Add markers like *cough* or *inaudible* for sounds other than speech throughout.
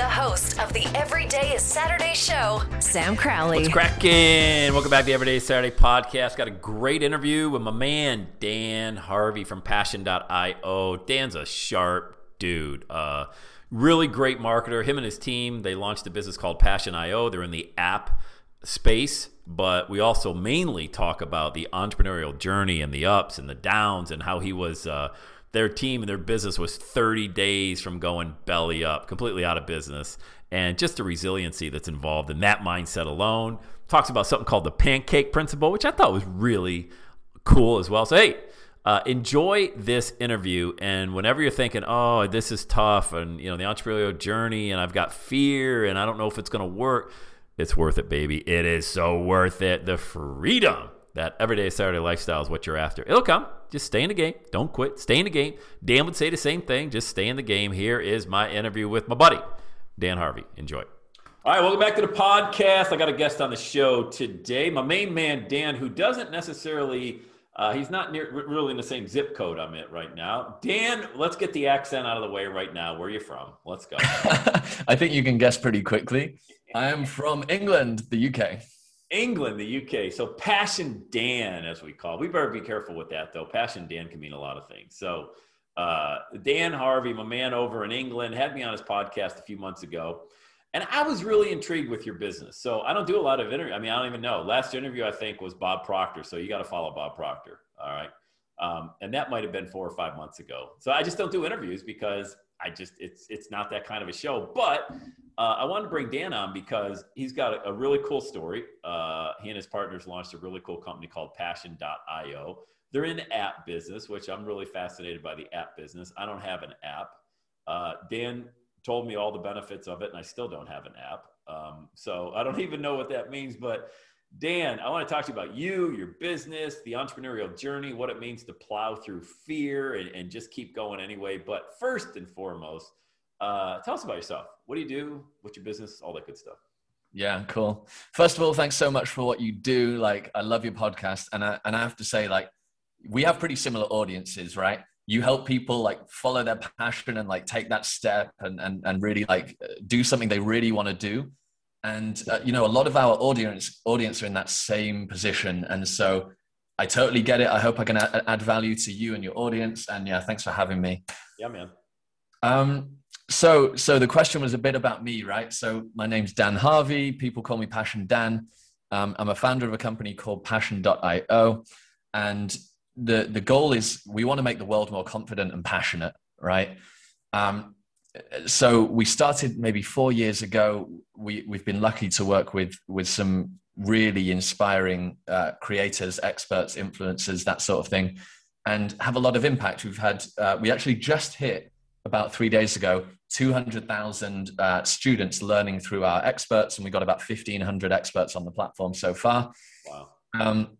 The host of the Everyday is Saturday show, Sam Crowley. What's cracking? Welcome back to the Everyday Saturday podcast. Got a great interview with my man Dan Harvey from Passion.io. Dan's a sharp dude. Uh, really great marketer. Him and his team, they launched a business called Passion.io. They're in the app space, but we also mainly talk about the entrepreneurial journey and the ups and the downs and how he was. Uh, their team and their business was 30 days from going belly up, completely out of business, and just the resiliency that's involved in that mindset alone. Talks about something called the pancake principle, which I thought was really cool as well. So, hey, uh, enjoy this interview. And whenever you're thinking, oh, this is tough, and you know, the entrepreneurial journey, and I've got fear, and I don't know if it's going to work, it's worth it, baby. It is so worth it. The freedom that everyday Saturday lifestyle is what you're after. It'll come. Just stay in the game. Don't quit. Stay in the game. Dan would say the same thing. Just stay in the game. Here is my interview with my buddy, Dan Harvey. Enjoy. All right, welcome back to the podcast. I got a guest on the show today. My main man, Dan, who doesn't necessarily, uh, he's not near, really in the same zip code I'm in right now. Dan, let's get the accent out of the way right now. Where are you from? Let's go. *laughs* I think you can guess pretty quickly. I am from England, the UK. England, the UK. So Passion Dan, as we call. It. We better be careful with that, though. Passion Dan can mean a lot of things. So uh, Dan Harvey, my man over in England, had me on his podcast a few months ago, and I was really intrigued with your business. So I don't do a lot of interview. I mean, I don't even know. Last interview I think was Bob Proctor. So you got to follow Bob Proctor. All right. Um, and that might have been four or five months ago. So I just don't do interviews because I just it's it's not that kind of a show. But uh, I wanted to bring Dan on because he's got a, a really cool story. Uh, he and his partners launched a really cool company called Passion.io. They're in app business, which I'm really fascinated by the app business. I don't have an app. Uh, Dan told me all the benefits of it, and I still don't have an app. Um, so I don't *laughs* even know what that means. But Dan, I want to talk to you about you, your business, the entrepreneurial journey, what it means to plow through fear and, and just keep going anyway. But first and foremost, uh, tell us about yourself. What do you do? What's your business? All that good stuff. Yeah, cool. First of all, thanks so much for what you do. Like, I love your podcast, and I and I have to say, like, we have pretty similar audiences, right? You help people like follow their passion and like take that step and and and really like do something they really want to do. And uh, you know, a lot of our audience audience are in that same position, and so I totally get it. I hope I can add, add value to you and your audience. And yeah, thanks for having me. Yeah, man. Um, so so the question was a bit about me right so my name's dan harvey people call me passion dan um, i'm a founder of a company called passion.io and the the goal is we want to make the world more confident and passionate right um, so we started maybe four years ago we we've been lucky to work with with some really inspiring uh, creators experts influencers that sort of thing and have a lot of impact we've had uh, we actually just hit about three days ago 200,000 uh, students learning through our experts, and we got about 1,500 experts on the platform so far. Wow. Um,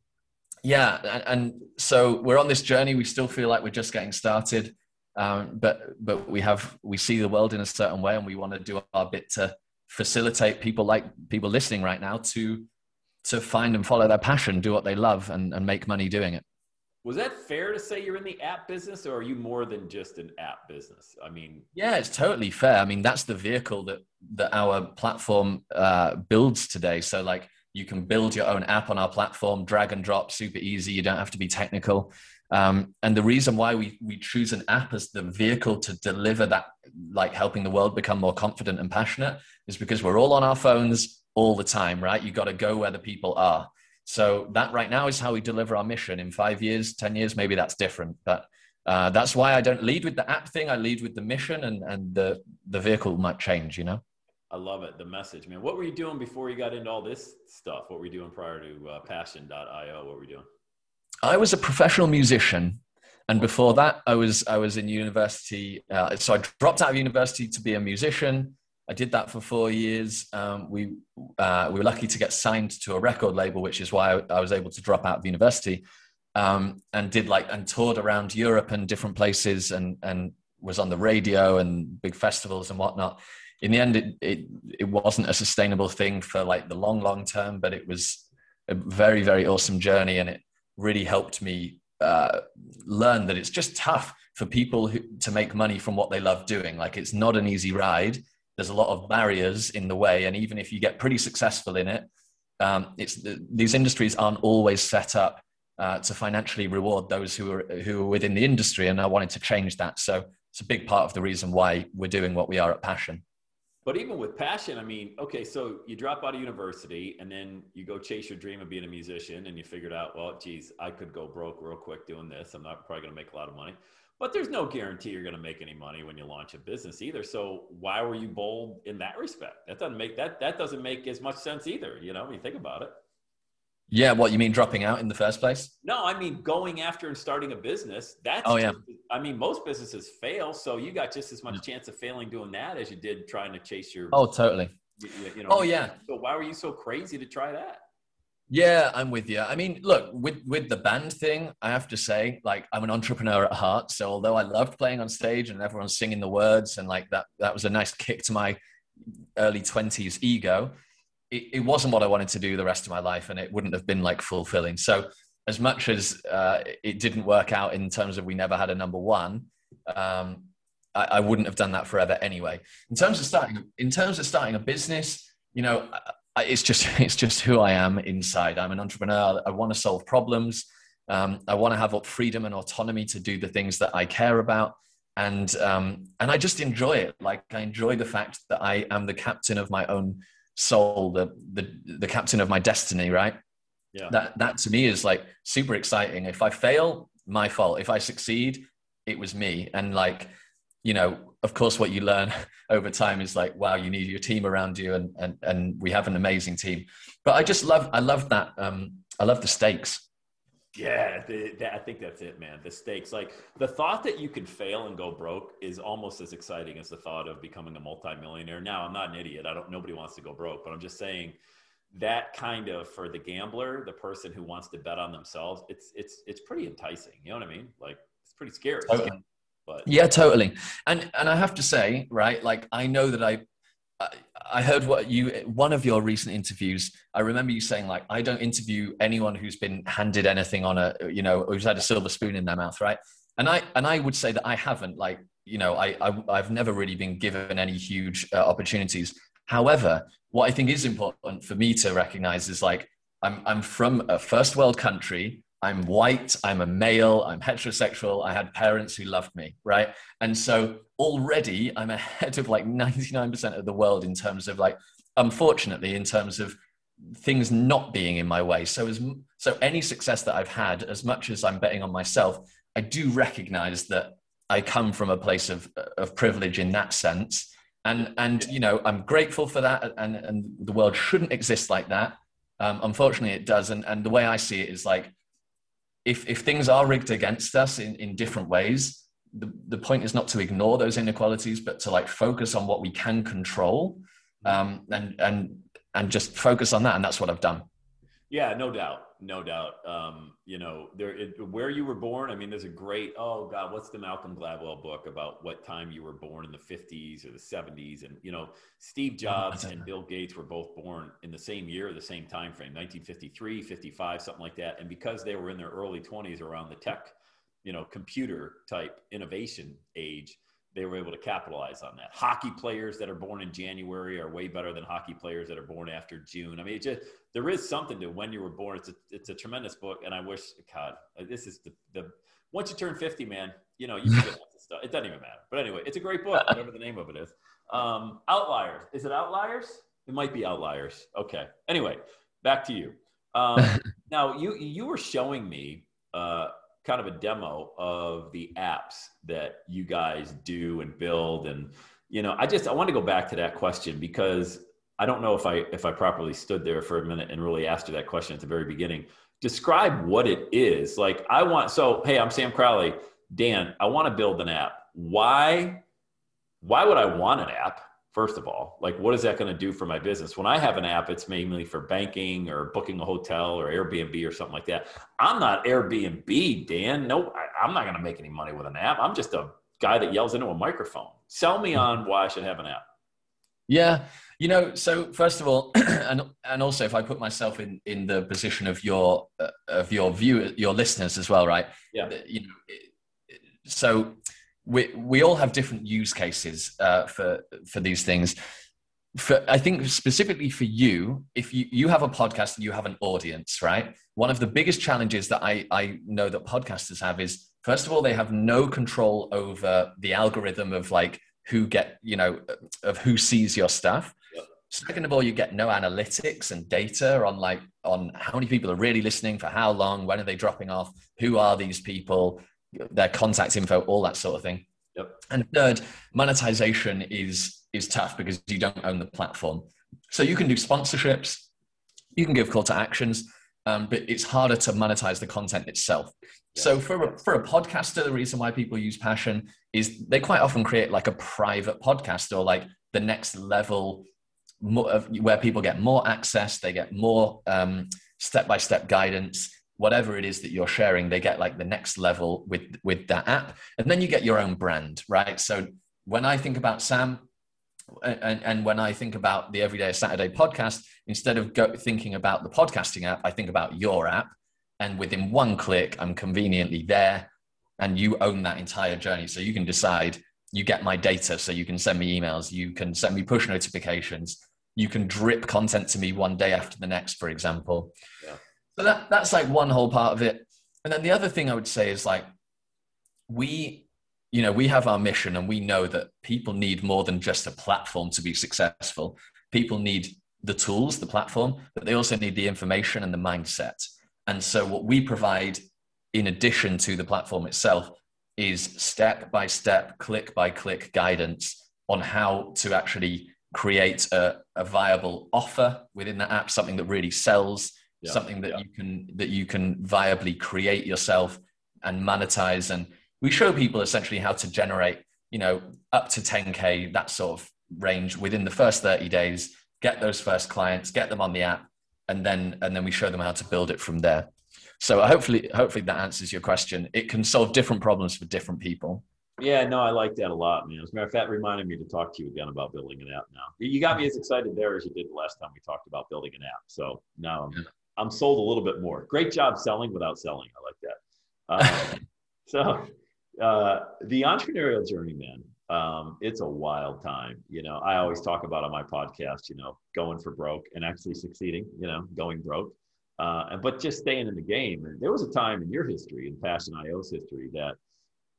yeah, and, and, so we're on this journey. We still feel like we're just getting started, um, but but we have we see the world in a certain way, and we want to do our bit to facilitate people like people listening right now to to find and follow their passion, do what they love, and, and make money doing it. Was that fair to say you're in the app business, or are you more than just an app business? I mean, yeah, it's totally fair. I mean, that's the vehicle that that our platform uh, builds today. So, like, you can build your own app on our platform, drag and drop, super easy. You don't have to be technical. Um, and the reason why we we choose an app as the vehicle to deliver that, like helping the world become more confident and passionate, is because we're all on our phones all the time, right? You got to go where the people are. So that right now is how we deliver our mission. In five years, ten years, maybe that's different. But uh, that's why I don't lead with the app thing. I lead with the mission, and and the the vehicle might change. You know. I love it. The message, man. What were you doing before you got into all this stuff? What were you doing prior to uh, Passion.io? What were you doing? I was a professional musician, and before that, I was I was in university. Uh, so I dropped out of university to be a musician. I did that for four years. Um, we uh, we were lucky to get signed to a record label, which is why I, I was able to drop out of university um, and did like and toured around Europe and different places and and was on the radio and big festivals and whatnot. In the end, it it, it wasn't a sustainable thing for like the long long term, but it was a very very awesome journey, and it really helped me uh, learn that it's just tough for people who, to make money from what they love doing. Like it's not an easy ride. There's a lot of barriers in the way. And even if you get pretty successful in it um, it's these industries aren't always set up uh, to financially reward those who are who are within the industry and i wanted to change that. So it's a big part of the reason why we're doing what we are at passion but even with passion i mean okay so you drop out of university and then you go chase your dream of being a musician and you figured out well geez i could go broke real quick doing this i'm not probably going to make a lot of money but there's no guarantee you're going to make any money when you launch a business either. So why were you bold in that respect? That doesn't make that that doesn't make as much sense either. You know, when you think about it. Yeah, what you mean dropping out in the first place? No, I mean going after and starting a business. That's oh yeah. Just, I mean, most businesses fail, so you got just as much yeah. chance of failing doing that as you did trying to chase your. Oh, totally. You, you know, oh yeah. So why were you so crazy to try that? Yeah, I'm with you. I mean, look, with with the band thing, I have to say, like, I'm an entrepreneur at heart. So although I loved playing on stage and everyone singing the words and like that, that was a nice kick to my early 20s ego. It, it wasn't what I wanted to do the rest of my life, and it wouldn't have been like fulfilling. So as much as uh, it didn't work out in terms of we never had a number one, um, I, I wouldn't have done that forever anyway. In terms of starting, in terms of starting a business, you know, it's just *laughs* it's just who I am inside. I'm an entrepreneur. I want to solve problems. Um, I want to have freedom and autonomy to do the things that I care about, and um, and I just enjoy it. Like I enjoy the fact that I am the captain of my own soul, the the the captain of my destiny. Right. Yeah. That that to me is like super exciting. If I fail, my fault. If I succeed, it was me. And like you know, of course, what you learn *laughs* over time is like, wow, you need your team around you, and and and we have an amazing team. But I just love, I love that. Um, I love the stakes. Yeah, the, the, I think that's it, man. The stakes, like the thought that you could fail and go broke, is almost as exciting as the thought of becoming a multimillionaire. Now, I'm not an idiot. I don't. Nobody wants to go broke, but I'm just saying that kind of for the gambler, the person who wants to bet on themselves, it's it's it's pretty enticing. You know what I mean? Like it's pretty scary. Totally. But yeah, totally. And and I have to say, right, like I know that I I heard what you one of your recent interviews. I remember you saying like I don't interview anyone who's been handed anything on a you know who's had a silver spoon in their mouth, right? And I and I would say that I haven't like you know I, I have never really been given any huge uh, opportunities. However, what I think is important for me to recognize is like I'm I'm from a first world country. I'm white, I'm a male, I'm heterosexual, I had parents who loved me, right? And so already I'm ahead of like 99% of the world in terms of like, unfortunately, in terms of things not being in my way. So as so any success that I've had, as much as I'm betting on myself, I do recognize that I come from a place of, of privilege in that sense. And and you know, I'm grateful for that and, and the world shouldn't exist like that. Um, unfortunately it does. And and the way I see it is like if, if things are rigged against us in, in different ways, the, the point is not to ignore those inequalities, but to like focus on what we can control um, and, and, and just focus on that. And that's what I've done. Yeah, no doubt, no doubt. Um, you know, there it, where you were born. I mean, there's a great. Oh God, what's the Malcolm Gladwell book about what time you were born in the 50s or the 70s? And you know, Steve Jobs and Bill Gates were both born in the same year, the same time frame, 1953, 55, something like that. And because they were in their early 20s, around the tech, you know, computer type innovation age they were able to capitalize on that. Hockey players that are born in January are way better than hockey players that are born after June. I mean, it just there is something to when you were born. It's a it's a tremendous book, and I wish God this is the the once you turn fifty, man, you know you forget stuff. It doesn't even matter. But anyway, it's a great book, whatever the name of it is. Um, Outliers. Is it Outliers? It might be Outliers. Okay. Anyway, back to you. Um, *laughs* now you you were showing me. Uh, kind of a demo of the apps that you guys do and build. And you know i just i want to go back to that question because i don't know if i if i properly stood there for a minute and really asked you that question at the very beginning. Describe what it is. Like i want so hey i'm sam crowley. Dan i want to build an app. Why why would i want an app first of all like what is that going to do for my business? When i have an app it's mainly for banking or booking a hotel or airbnb or something like that. I'm not airbnb dan. No I, i'm not going to make any money with an app. I'm just a guy that yells into a microphone. Sell me on why i should have an app. Yeah. You know so first of all *clears throat* and and also if i put myself in in the position of your uh, of your view your listeners as well right? Yeah. You know so we we all have different use cases uh, for for these things. For, I think specifically for you, if you, you have a podcast and you have an audience, right? One of the biggest challenges that I, I know that podcasters have is first of all, they have no control over the algorithm of like who get, you know, of who sees your stuff. Yep. Second of all, you get no analytics and data on like on how many people are really listening for how long, when are they dropping off, who are these people, their contact info, all that sort of thing. Yep. And third, monetization is is tough because you don't own the platform. So you can do sponsorships, you can give call to actions, um, but it's harder to monetize the content itself. So for a, for a podcaster, the reason why people use Passion is they quite often create like a private podcast or like the next level of, where people get more access, they get more step by step guidance whatever it is that you're sharing they get like the next level with with that app. And then you get your own brand right? So when i think about sam and, and when i think about the everyday saturday podcast instead of go, thinking about the podcasting app i think about your app. And within one click i'm conveniently there and you own that entire journey. So you can decide you get my data so you can send me emails you can send me push notifications you can drip content to me one day after the next for example. Yeah so that, that's like one whole part of it. And then the other thing I would say is like, we, you know, we have our mission and we know that people need more than just a platform to be successful. People need the tools, the platform, but they also need the information and the mindset. And so what we provide in addition to the platform itself is step by step, click by click guidance on how to actually create a, a viable offer within the app, something that really sells, yeah. something that yeah. you can that you can viably create yourself and monetize and we show people essentially how to generate you know up to 10k that sort of range within the first 30 days get those first clients get them on the app and then and then we show them how to build it from there so hopefully hopefully that answers your question it can solve different problems for different people yeah, no, I like that a lot, man. As a matter of fact, reminded me to talk to you again about building an app now. You got me as excited there as you did the last time we talked about building an app. So now I'm I'm sold a little bit more. Great job selling without selling. I like that. Um, *laughs* so uh, the entrepreneurial journey, man, um, it's a wild time. You know, I always talk about on my podcast, you know, going for broke and actually succeeding, you know, going broke. Uh, and, but just staying in the game. And there was a time in your history, in Passion IO's history, that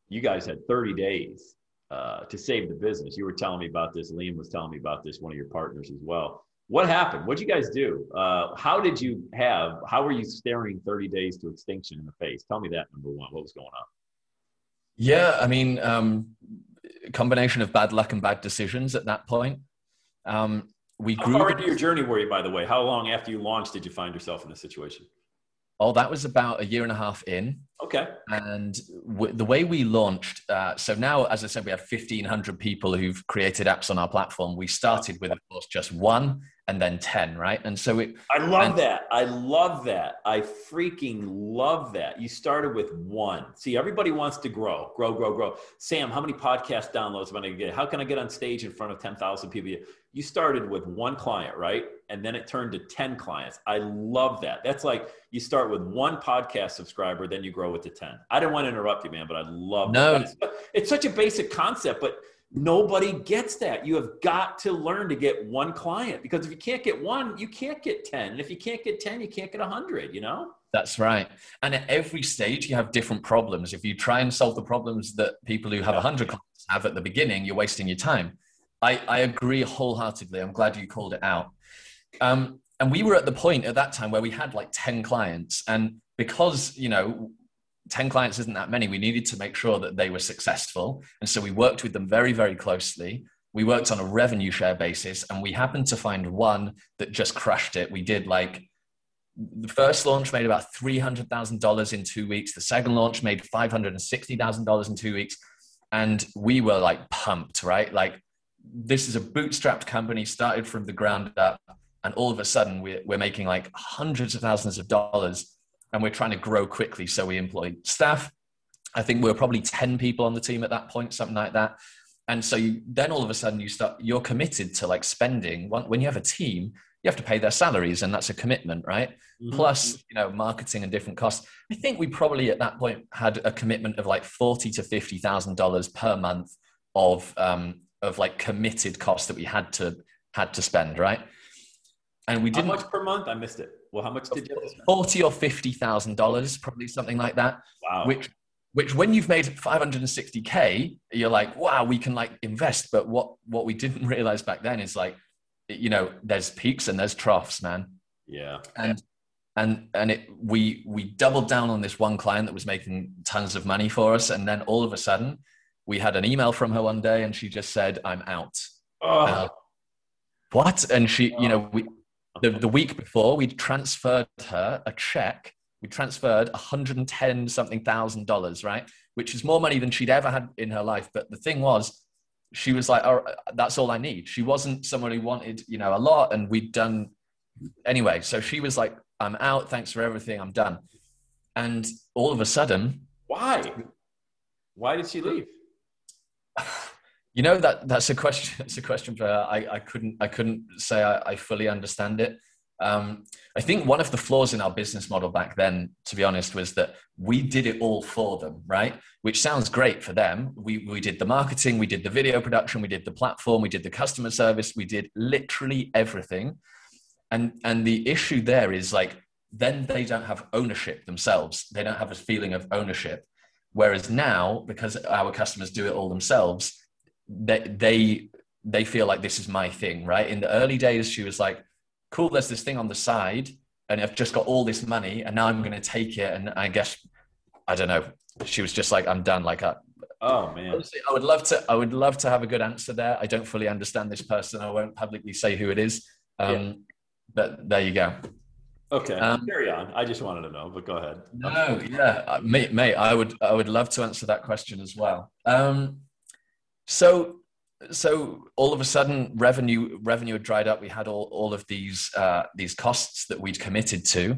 you guys had 30 days uh, to save the business. You were telling me about this. Liam was telling me about this, one of your partners as well what happened? What'd you guys do? Uh, how did you have? How were you staring 30 days to extinction in the face? Tell me that number one. What was going on? Yeah, I mean, um, combination of bad luck and bad decisions at that point. Um, we grew How far into your journey were you, by the way? How long after you launched did you find yourself in this situation? Oh, that was about a year and a half in. Okay. And w- the way we launched, uh, so now, as I said, we have 1,500 people who've created apps on our platform. We started with, of course, just one and then 10 right? And so it i love and, that. I love that. I freaking love that. You started with one. See everybody wants to grow grow grow grow. Sam how many podcast downloads am i going to get? How can i get on stage in front of 10000 people? You started with one client right? And then it turned to 10 clients. I love that. That's like you start with one podcast subscriber then you grow it to 10 i didn't want to interrupt you man but i love no. It's, it's such a basic concept but Nobody gets that. You have got to learn to get one client because if you can't get one, you can't get 10. And if you can't get 10, you can't get 100, you know? That's right. And at every stage, you have different problems. If you try and solve the problems that people who have 100 clients have at the beginning, you're wasting your time. I, I agree wholeheartedly. I'm glad you called it out. Um, and we were at the point at that time where we had like 10 clients. And because, you know, 10 clients isn't that many. We needed to make sure that they were successful. And so we worked with them very, very closely. We worked on a revenue share basis and we happened to find one that just crushed it. We did like the first launch made about $300,000 in two weeks. The second launch made $560,000 in two weeks. And we were like pumped, right? Like, this is a bootstrapped company started from the ground up. And all of a sudden, we're, we're making like hundreds of thousands of dollars and we're trying to grow quickly. So we employ staff. I think we were probably 10 people on the team at that point, something like that. And so you, then all of a sudden you start, you're committed to like spending. When you have a team, you have to pay their salaries and that's a commitment, right? Mm-hmm. Plus, you know, marketing and different costs. I think we probably at that point had a commitment of like forty to fifty thousand dollars per month of um, of like committed costs that we had to had to spend, right? And we didn't. How much per month? I missed it. Well, how much did you? Forty or fifty thousand dollars, probably something like that. Wow. Which, which, when you've made five hundred and sixty k, you're like, wow, we can like invest. But what what we didn't realize back then is like, you know, there's peaks and there's troughs, man. Yeah. And and and it we we doubled down on this one client that was making tons of money for us, and then all of a sudden, we had an email from her one day, and she just said, "I'm out." Oh. Uh, what? And she, you know, we the, uh-huh. the week before, we transferred her a check. We transferred 110 something thousand dollars, right? Which is more money than she'd ever had in her life. But the thing was, she was like, oh, that's all I need. She wasn't someone who wanted, you know, a lot. And we'd done anyway. So she was like, I'm out. Thanks for everything. I'm done. And all of a sudden, why? Why did she leave? *laughs* You know that that's a question. *laughs* That's a question for. I, I couldn't I couldn't say I, I fully understand it. Um, I think one of the flaws in our business model back then, to be honest, was that we did it all for them, right? Which sounds great for them. We, we did the marketing, we did the video production, we did the platform, we did the customer service, we did literally everything. And, and the issue there is like, then they don't have ownership themselves. They don't have a feeling of ownership. Whereas now, because our customers do it all themselves, they, they, they feel like this is my thing, right? In the early days, she was like, cool, there's this thing on the side and I've just got all this money and now I'm going to take it. And I guess, I don't know. She was just like, I'm done. Like, I, oh man, honestly, I would love to, I would love to have a good answer there. I don't fully understand this person. I won't publicly say who it is. Um, yeah. But there you go. Okay, um, carry on. I just wanted to know, but go ahead. No, yeah, uh, mate, mate, I would, I would love to answer that question as well. Um, so so all of a sudden revenue revenue had dried up. We had all, all of these uh, these costs that we'd committed to.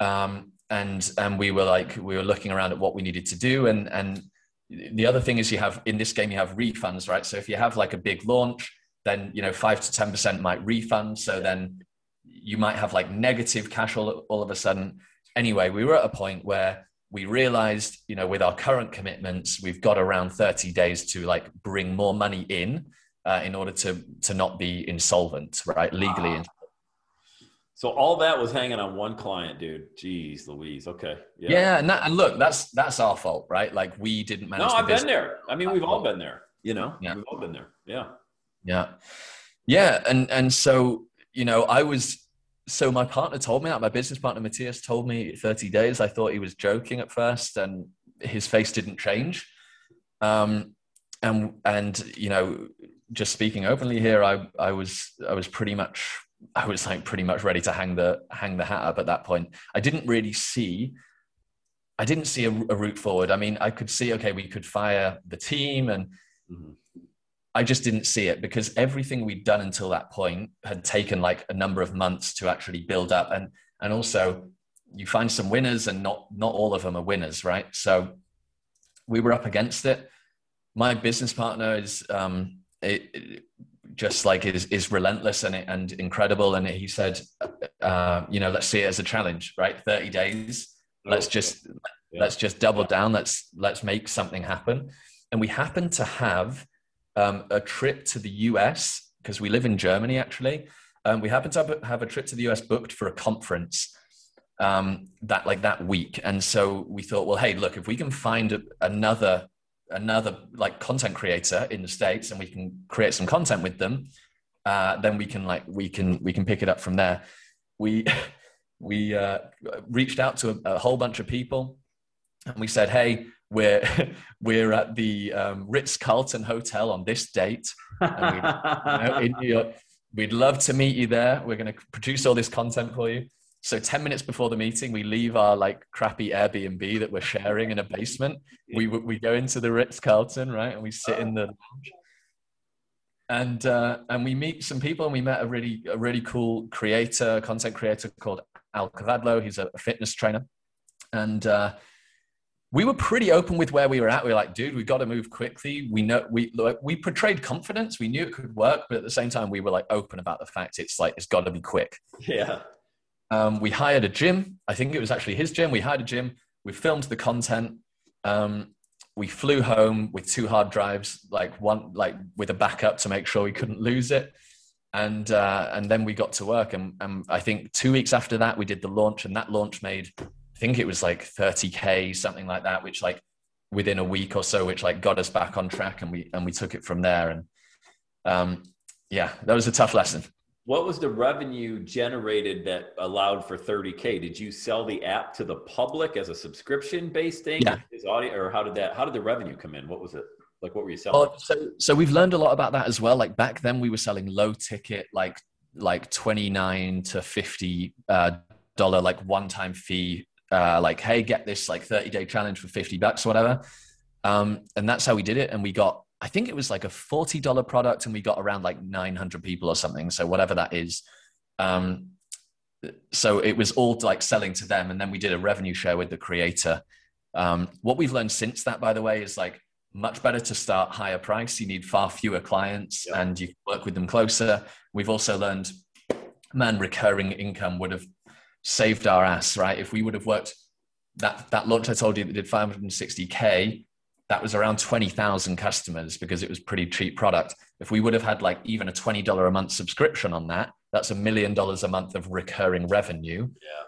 Um, and and we were like we were looking around at what we needed to do. And and the other thing is you have in this game you have refunds right? So if you have like a big launch then you know 5 to 10% might refund. So then you might have like negative cash all, all of a sudden. Anyway we were at a point where we realized, you know, with our current commitments, we've got around 30 days to like bring more money in uh, in order to to not be insolvent, right? Legally. Ah. So all that was hanging on one client, dude. Jeez, Louise. Okay. Yeah. Yeah, and, that, and look, that's that's our fault, right? Like we didn't manage. No, I've been there. I mean, we've all been there. You know, yeah. we've all been there. Yeah. Yeah. Yeah, and and so you know, I was so my partner told me that my business partner Matthias told me 30 days. I thought he was joking at first, and his face didn't change. Um, and and you know, just speaking openly here, I I was I was pretty much I was like pretty much ready to hang the hang the hat up at that point. I didn't really see. I didn't see a, a route forward. I mean, I could see okay, we could fire the team and. Mm-hmm I just didn't see it because everything we'd done until that point had taken like a number of months to actually build up. And and also you find some winners and not not all of them are winners, right? So we were up against it. My business partner is um, it, it just like is is relentless and and incredible. And he said, uh, you know, let's see it as a challenge, right? Thirty days. Let's just yeah. let's just double down. Let's let's make something happen. And we happen to have um, a trip to the US because we live in Germany actually. Um, we happened to have, have a trip to the US booked for a conference um, that like that week, and so we thought, well, hey, look, if we can find a, another another like content creator in the states, and we can create some content with them, uh, then we can like we can we can pick it up from there. We *laughs* we uh, reached out to a, a whole bunch of people and we said, "Hey, we're *laughs* we're at the um, Ritz Carlton Hotel on this date we, you know, in New York. We'd love to meet you there. We're going to produce all this content for you." So 10 minutes before the meeting, we leave our like crappy Airbnb that we're sharing in a basement. We, we go into the Ritz Carlton, right? And we sit in the lounge. And, uh, and we meet some people and we met a really, a really cool creator, content creator called Al Cavadlo. He's a fitness trainer. And uh, we were pretty open with where we were at. We were like, dude, we got to move quickly. We know we we portrayed confidence. We knew it could work, but at the same time, we were like open about the fact it's like it's got to be quick. Yeah. Um, we hired a gym. I think it was actually his gym. We hired a gym. We filmed the content. Um, we flew home with two hard drives, like one, like with a backup to make sure we couldn't lose it. And uh, and then we got to work. And, and I think two weeks after that, we did the launch, and that launch made, think it was like 30k, something like that, which like within a week or so, which like got us back on track, and we and we took it from there. And um, yeah, that was a tough lesson. What was the revenue generated that allowed for 30k? Did you sell the app to the public as a subscription based thing? Yeah. Is audio, or how did that? How did the revenue come in? What was it? Like, what were you selling? Oh, so so we've learned a lot about that as well. Like back then, we were selling low ticket, like like 29 to 50 uh, dollar like one time fee. Uh, like, hey, get this like 30 day challenge for 50 bucks or whatever. Um, and that's how we did it. And we got I think it was like a $40 product and we got around like 900 people or something. So whatever that is. Um, so it was all like selling to them. And then we did a revenue share with the creator. Um, what we've learned since that, by the way, is like much better to start higher price. You need far fewer clients yeah. and you work with them closer. We've also learned, man, recurring income would have saved our ass, right? If we would have worked that, that launch I told you that did 560K, that was around 20,000 customers because it was pretty cheap product. If we would have had like even a $20 a month subscription on that, that's a million dollars a month of recurring revenue. Yeah.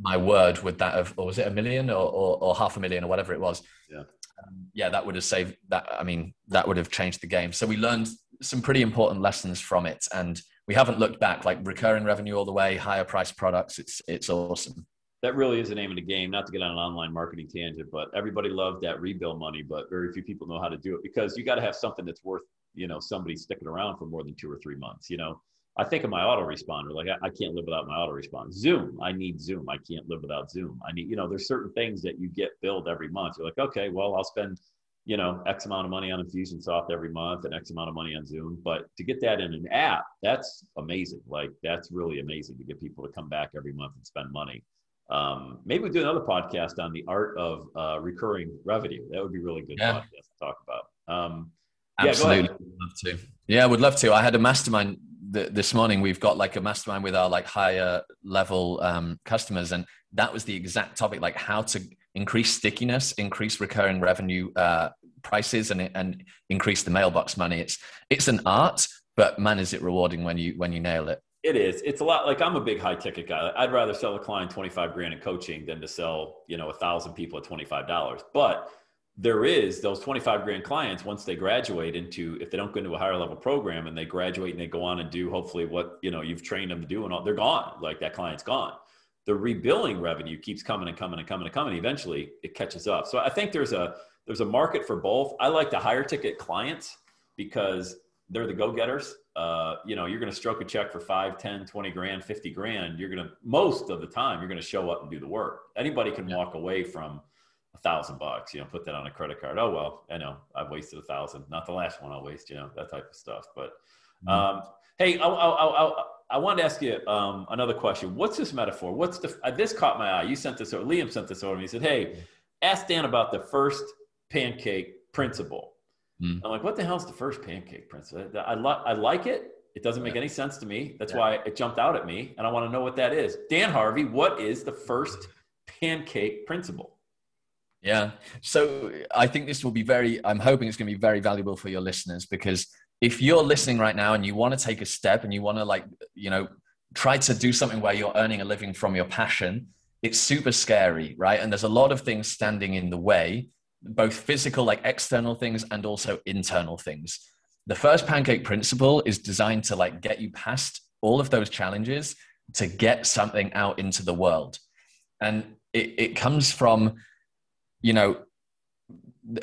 My word, would that have, or was it a million or, or, or half a million or whatever it was? Yeah. Um, yeah, that would have saved that. I mean, that would have changed the game. So we learned some pretty important lessons from it. And we haven't looked back like recurring revenue all the way, higher price products. It's, it's awesome that really is the name of the game. Not to get on an online marketing tangent, but everybody loved that rebill money, but very few people know how to do it because you got to have something that's worth, you know, somebody sticking around for more than two or three months. You know, I think of my autoresponder, like I, I can't live without my autoresponder. Zoom, I need Zoom. I can't live without Zoom. I need, you know, there's certain things that you get billed every month. You're like, okay, well, I'll spend, you know, X amount of money on Infusionsoft every month and X amount of money on Zoom. But to get that in an app, that's amazing. Like that's really amazing to get people to come back every month and spend money. Um, maybe we do another podcast on the art of uh, recurring revenue. That would be really good yeah. podcast to talk about. Um, Absolutely, yeah, love to. Yeah, would love to. I had a mastermind th- this morning. We've got like a mastermind with our like higher level um, customers, and that was the exact topic: like how to increase stickiness, increase recurring revenue uh, prices, and and increase the mailbox money. It's it's an art, but man, is it rewarding when you when you nail it. It is. It's a lot like I'm a big high ticket guy. I'd rather sell a client 25 grand in coaching than to sell, you know, a thousand people at $25. But there is those 25 grand clients once they graduate into if they don't go into a higher level program and they graduate and they go on and do hopefully what you know you've trained them to do and all they're gone like that client's gone the rebilling revenue keeps coming and coming and coming and coming eventually it catches up so i think there's a there's a market for both i like the higher ticket clients because they're the go-getters uh, you know, you're going to stroke a check for 5, 10, 20 grand, 50 grand. You're going to, most of the time, you're going to show up and do the work. Anybody can yeah. walk away from a thousand bucks, you know, put that on a credit card. Oh, well, I know I've wasted a thousand. Not the last one I'll waste, you know, that type of stuff. But, mm-hmm. um, hey, I, I, I, I, wanted to ask you um, another question. What's this metaphor? What's the, uh, this caught my eye. You sent this, or Liam sent this over to me. He said, hey, ask Dan about the first pancake principle. Mm. I'm like, what the hell's the first pancake principle? I, li- I like it. It doesn't make yeah. any sense to me. That's yeah. why it jumped out at me, and I want to know what that is. Dan Harvey, what is the first pancake principle? Yeah. So I think this will be very, I'm hoping it's going to be very valuable for your listeners because if you're listening right now and you want to take a step and you want to, like, you know, try to do something where you're earning a living from your passion, it's super scary, right? And there's a lot of things standing in the way both physical, like external things, and also internal things. The first pancake principle is designed to like get you past all of those challenges to get something out into the world. And it, it comes from you know,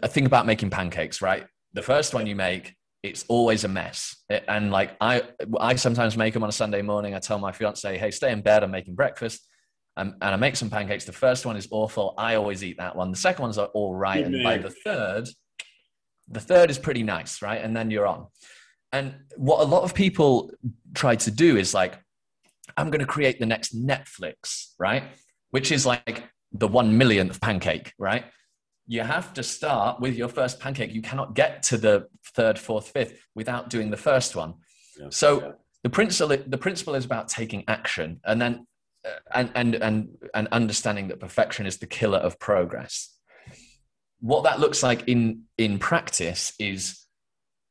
a thing about making pancakes, right? The first one you make, it's always a mess. And like I, I sometimes make them on a Sunday morning. I tell my fiance, "Hey, stay in bed. I'm making breakfast." Um, and I make some pancakes. The first one is awful. I always eat that one. The second ones are all right. and by the third, the third is pretty nice, right? And then you're on. And what a lot of people try to do is like, I'm going to create the next Netflix, right? Which is like the one millionth pancake, right? You have to start with your first pancake. You cannot get to the third, fourth, fifth without doing the first one. Yeah, so yeah. the principle, the principle is about taking action, and then uh, and and and and understanding that perfection is the killer of progress. What that looks like in in practice is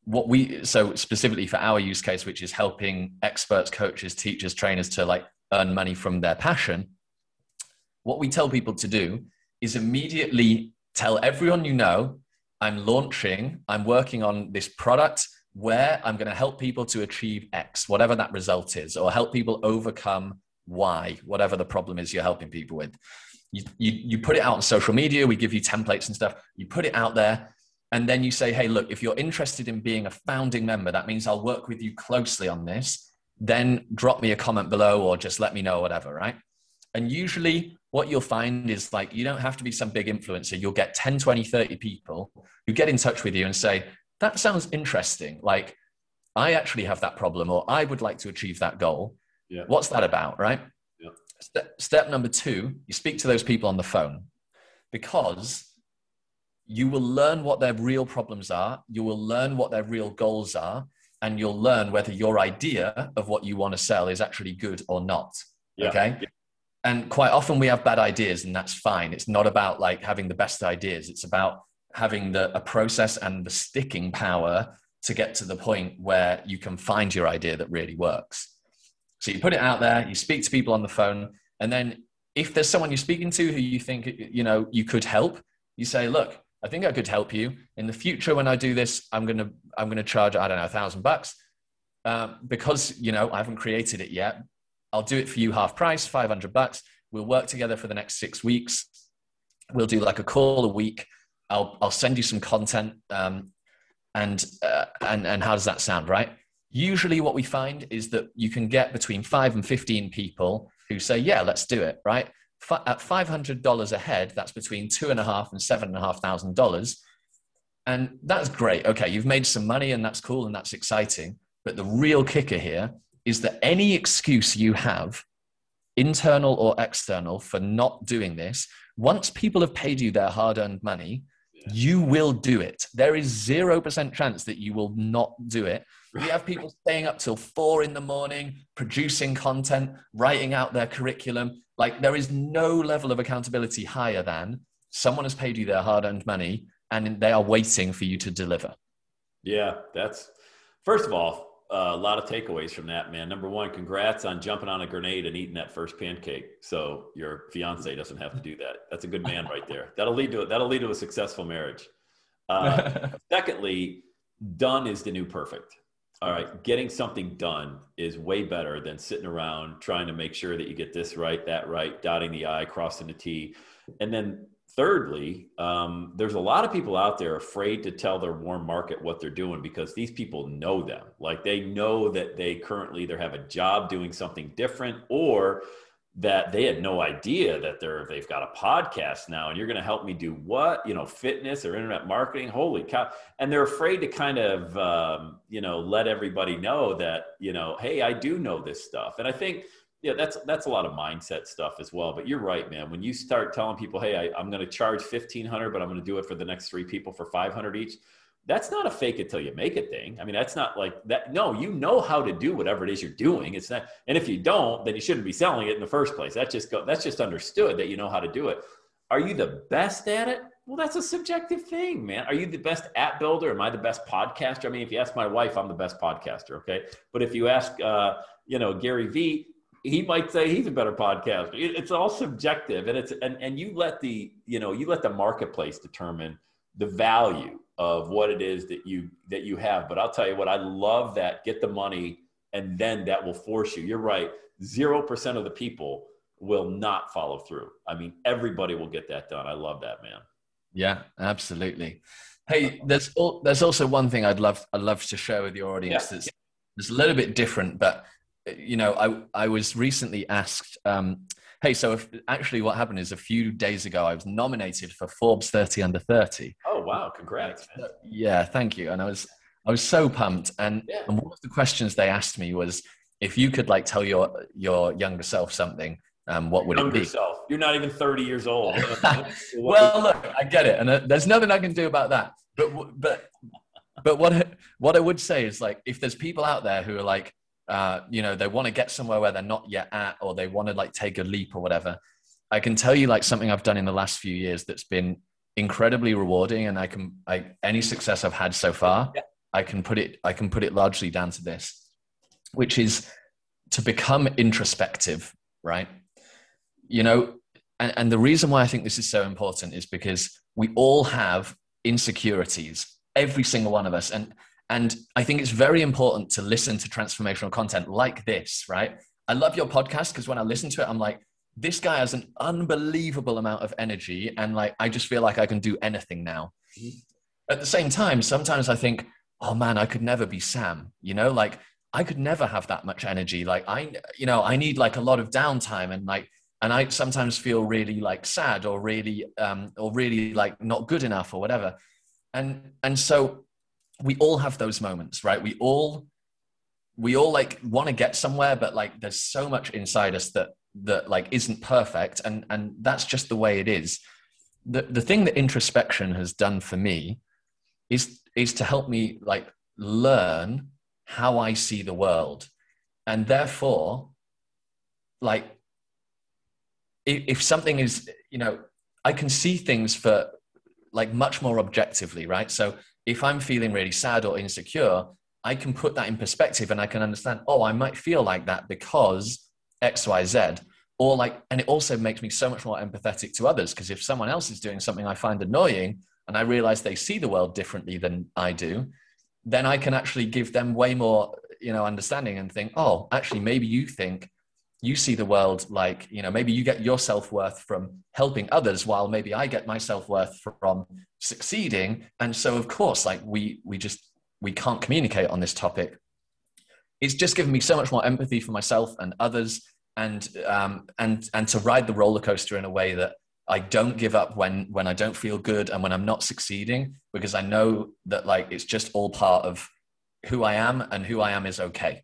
what we so specifically for our use case which is helping experts coaches teachers trainers to like earn money from their passion what we tell people to do is immediately tell everyone you know i'm launching i'm working on this product where i'm going to help people to achieve x whatever that result is or help people overcome y whatever the problem is you're helping people with you, you, you put it out on social media we give you templates and stuff you put it out there and then you say, hey, look, if you're interested in being a founding member, that means I'll work with you closely on this. Then drop me a comment below or just let me know, whatever, right? And usually what you'll find is like, you don't have to be some big influencer. You'll get 10, 20, 30 people who get in touch with you and say, that sounds interesting. Like, I actually have that problem, or I would like to achieve that goal. Yeah. What's that about, right? Yeah. Step, step number two, you speak to those people on the phone because you will learn what their real problems are, you will learn what their real goals are, and you'll learn whether your idea of what you want to sell is actually good or not. Yeah. Okay. And quite often we have bad ideas, and that's fine. It's not about like having the best ideas, it's about having the, a process and the sticking power to get to the point where you can find your idea that really works. So you put it out there, you speak to people on the phone, and then if there's someone you're speaking to who you think you know you could help, you say, look, I think I could help you in the future. When I do this, I'm gonna I'm gonna charge I don't know a thousand bucks uh, because you know I haven't created it yet. I'll do it for you half price, five hundred bucks. We'll work together for the next six weeks. We'll do like a call a week. I'll I'll send you some content. Um, and uh, and and how does that sound, right? Usually, what we find is that you can get between five and fifteen people who say, "Yeah, let's do it," right? at $500 a head, that's between two and a half and seven and a half thousand dollars. And that's great. Okay, you've made some money and that's cool and that's exciting. But the real kicker here is that any excuse you have, internal or external, for not doing this, once people have paid you their hard earned money, you will do it. There is 0% chance that you will not do it. We have people staying up till four in the morning, producing content, writing out their curriculum. Like there is no level of accountability higher than someone has paid you their hard earned money and they are waiting for you to deliver. Yeah, that's first of all, uh, a lot of takeaways from that, man. Number one, congrats on jumping on a grenade and eating that first pancake. So your fiance doesn't have to do that. That's a good man right there. *laughs* That'll lead to it, that'll lead to a successful marriage. Uh, *laughs* secondly, done is the new perfect. All right, getting something done is way better than sitting around trying to make sure that you get this right, that right, dotting the I, crossing the T. And then thirdly, um, there's a lot of people out there afraid to tell their warm market what they're doing because these people know them. Like they know that they currently either have a job doing something different or that they had no idea that they're they've got a podcast now and you're going to help me do what? You know fitness or internet marketing? Holy cow. And they're afraid to kind of um, you know let everybody know that you know hey i do know this stuff. And i think yeah, that's that's a lot of mindset stuff as well. But you're right, man. When you start telling people, "Hey, I, am going to charge fifteen hundred, but I'm going to do it for the next three people for five hundred each," that's not a fake it till you make it thing. I mean, that's not like that. No, you know how to do whatever it is you're doing. It's not, and if you don't, then you shouldn't be selling it in the first place. That's just go, that's just understood that you know how to do it. Are you the best at it? Well, that's a subjective thing, man. Are you the best app builder? Am I the best podcaster? I mean, if you ask my wife, I'm the best podcaster. Okay, but if you ask, uh, you know, Gary Vee, he might say he's a better podcaster. It's all subjective, and it's and and you let the you know you let the marketplace determine the value of what it is that you that you have. But I'll tell you what, I love that. Get the money, and then that will force you. You're right. Zero percent of the people will not follow through. I mean, everybody will get that done. I love that, man. Yeah, absolutely. Hey, there's all, there's also one thing I'd love I'd love to share with your audience yeah. that's it's a little bit different, but you know, I I was recently asked. Um, hey, so if, actually, what happened is a few days ago I was nominated for Forbes 30 Under 30. Oh wow! Congrats. Man. Yeah, thank you. And I was I was so pumped. And, yeah. and one of the questions they asked me was, if you could like tell your your younger self something, um, what would younger it be? Self. You're not even 30 years old. *laughs* well, look, I get it, and uh, there's nothing I can do about that. But but but what what I would say is like, if there's people out there who are like, uh, you know, they want to get somewhere where they're not yet at, or they want to like take a leap or whatever. I can tell you like something I've done in the last few years that's been incredibly rewarding, and I can I any success I've had so far. Yeah I can put it I can put it largely down to this, which is to become introspective, right? You know, and, and the reason why I think this is so important is because we all have insecurities, every single one of us. And and I think it's very important to listen to transformational content like this, right? I love your podcast because when I listen to it, I'm like, this guy has an unbelievable amount of energy. And like, I just feel like I can do anything now. Mm-hmm. At the same time, sometimes I think, oh man, I could never be Sam, you know, like I could never have that much energy. Like I, you know, I need like a lot of downtime and like, and I sometimes feel really like sad or really, um, or really like not good enough or whatever. And, and so we all have those moments, right? We all, we all like want to get somewhere, but like there's so much inside us that, that like isn't perfect. And, and that's just the way it is. The, the thing that introspection has done for me is is to help me like learn how I see the world. And therefore, like if, if something is, you know, I can see things for like much more objectively, right? So if I'm feeling really sad or insecure, I can put that in perspective and I can understand, oh, I might feel like that because XYZ. Or like, and it also makes me so much more empathetic to others because if someone else is doing something I find annoying, and I realize they see the world differently than I do, then I can actually give them way more, you know, understanding and think, oh, actually, maybe you think you see the world like, you know, maybe you get your self worth from helping others, while maybe I get my self worth from succeeding. And so, of course, like we we just we can't communicate on this topic. It's just given me so much more empathy for myself and others, and um, and and to ride the roller coaster in a way that I don't give up when when I don't feel good and when I'm not succeeding because I know that like it's just all part of who I am and who I am is okay.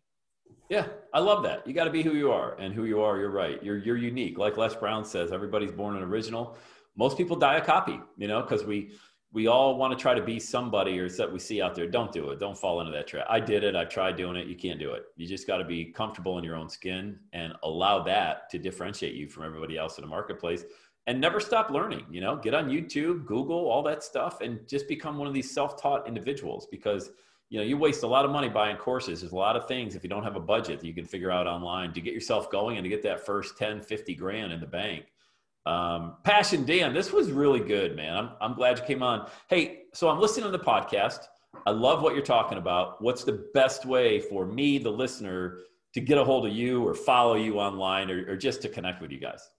Yeah, I love that. You got to be who you are, and who you are, you're right. You're you're unique. Like Les Brown says, everybody's born an original. Most people die a copy, you know, because we we all want to try to be somebody or that we see out there. Don't do it. Don't fall into that trap. I did it. I tried doing it. You can't do it. You just got to be comfortable in your own skin and allow that to differentiate you from everybody else in the marketplace and never stop learning you know get on youtube google all that stuff and just become one of these self-taught individuals because you know you waste a lot of money buying courses. There's a lot of things if you don't have a budget that you can figure out online to get yourself going and to get that first 10 50 grand in the bank. Um, passion dan this was really good man. I'm, I'm glad you came on. Hey so i'm listening to the podcast. I love what you're talking about. What's the best way for me the listener to get a hold of you or follow you online or, or just to connect with you guys?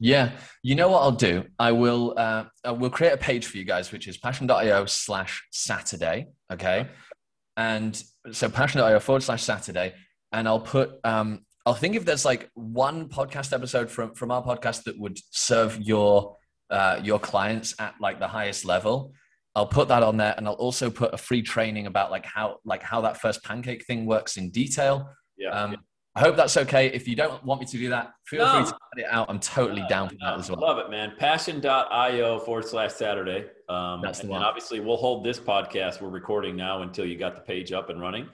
Yeah, you know what I'll do? I will. Uh, I will create a page for you guys, which is passion.io slash Saturday. Okay, and so passion.io forward slash Saturday, and I'll put. Um, I'll think if there's like one podcast episode from from our podcast that would serve your uh, your clients at like the highest level. I'll put that on there, and I'll also put a free training about like how like how that first pancake thing works in detail. Yeah. Um, yeah. I hope that's okay. If you don't want me to do that, feel no. free to cut it out. I'm totally no, down for that as well. Love it, man. Passion.io forward slash Saturday. Um, that's the and, one. Obviously, we'll hold this podcast we're recording now until you got the page up and running.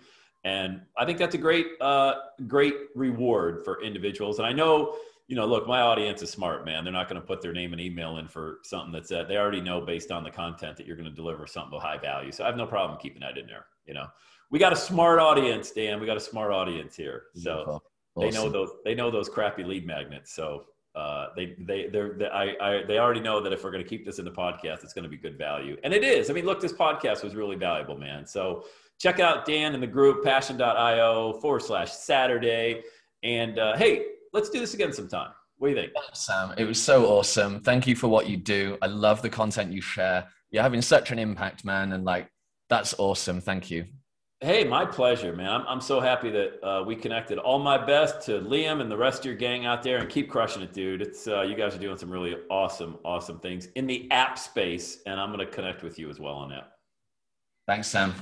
And I think that's a great, uh, great reward for individuals. And I know, you know, look, my audience is smart, man. They're not going to put their name and email in for something that's that they already know based on the content that you're going to deliver something of high value. So I have no problem keeping that in there, you know we got a smart audience, Dan. We got a smart audience here, so awesome. they know those they know those crappy lead magnets. So uh, they they they're they, I, I they already know that if we're going to keep this in the podcast, it's going to be good value, and it is. I mean, look, this podcast was really valuable, man. So check out Dan and the group passion.io forward slash Saturday, and uh, hey, let's do this again sometime. What do you think? Sam, it was so awesome. Thank you for what you do. I love the content you share. You're having such an impact, man. And like, that's awesome. Thank you. Hey, my pleasure, man. I'm, I'm so happy that uh, we connected. All my best to Liam and the rest of your gang out there, and keep crushing it, dude. It's uh, you guys are doing some really awesome, awesome things in the app space, and I'm going to connect with you as well on that. Thanks, Sam.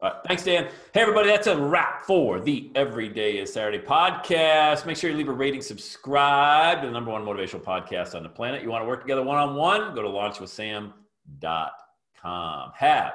All right, thanks, Dan. Hey, everybody, that's a wrap for the Everyday is Saturday podcast. Make sure you leave a rating, subscribe to the number one motivational podcast on the planet. You want to work together one on one? Go to launchwithsam.com. Have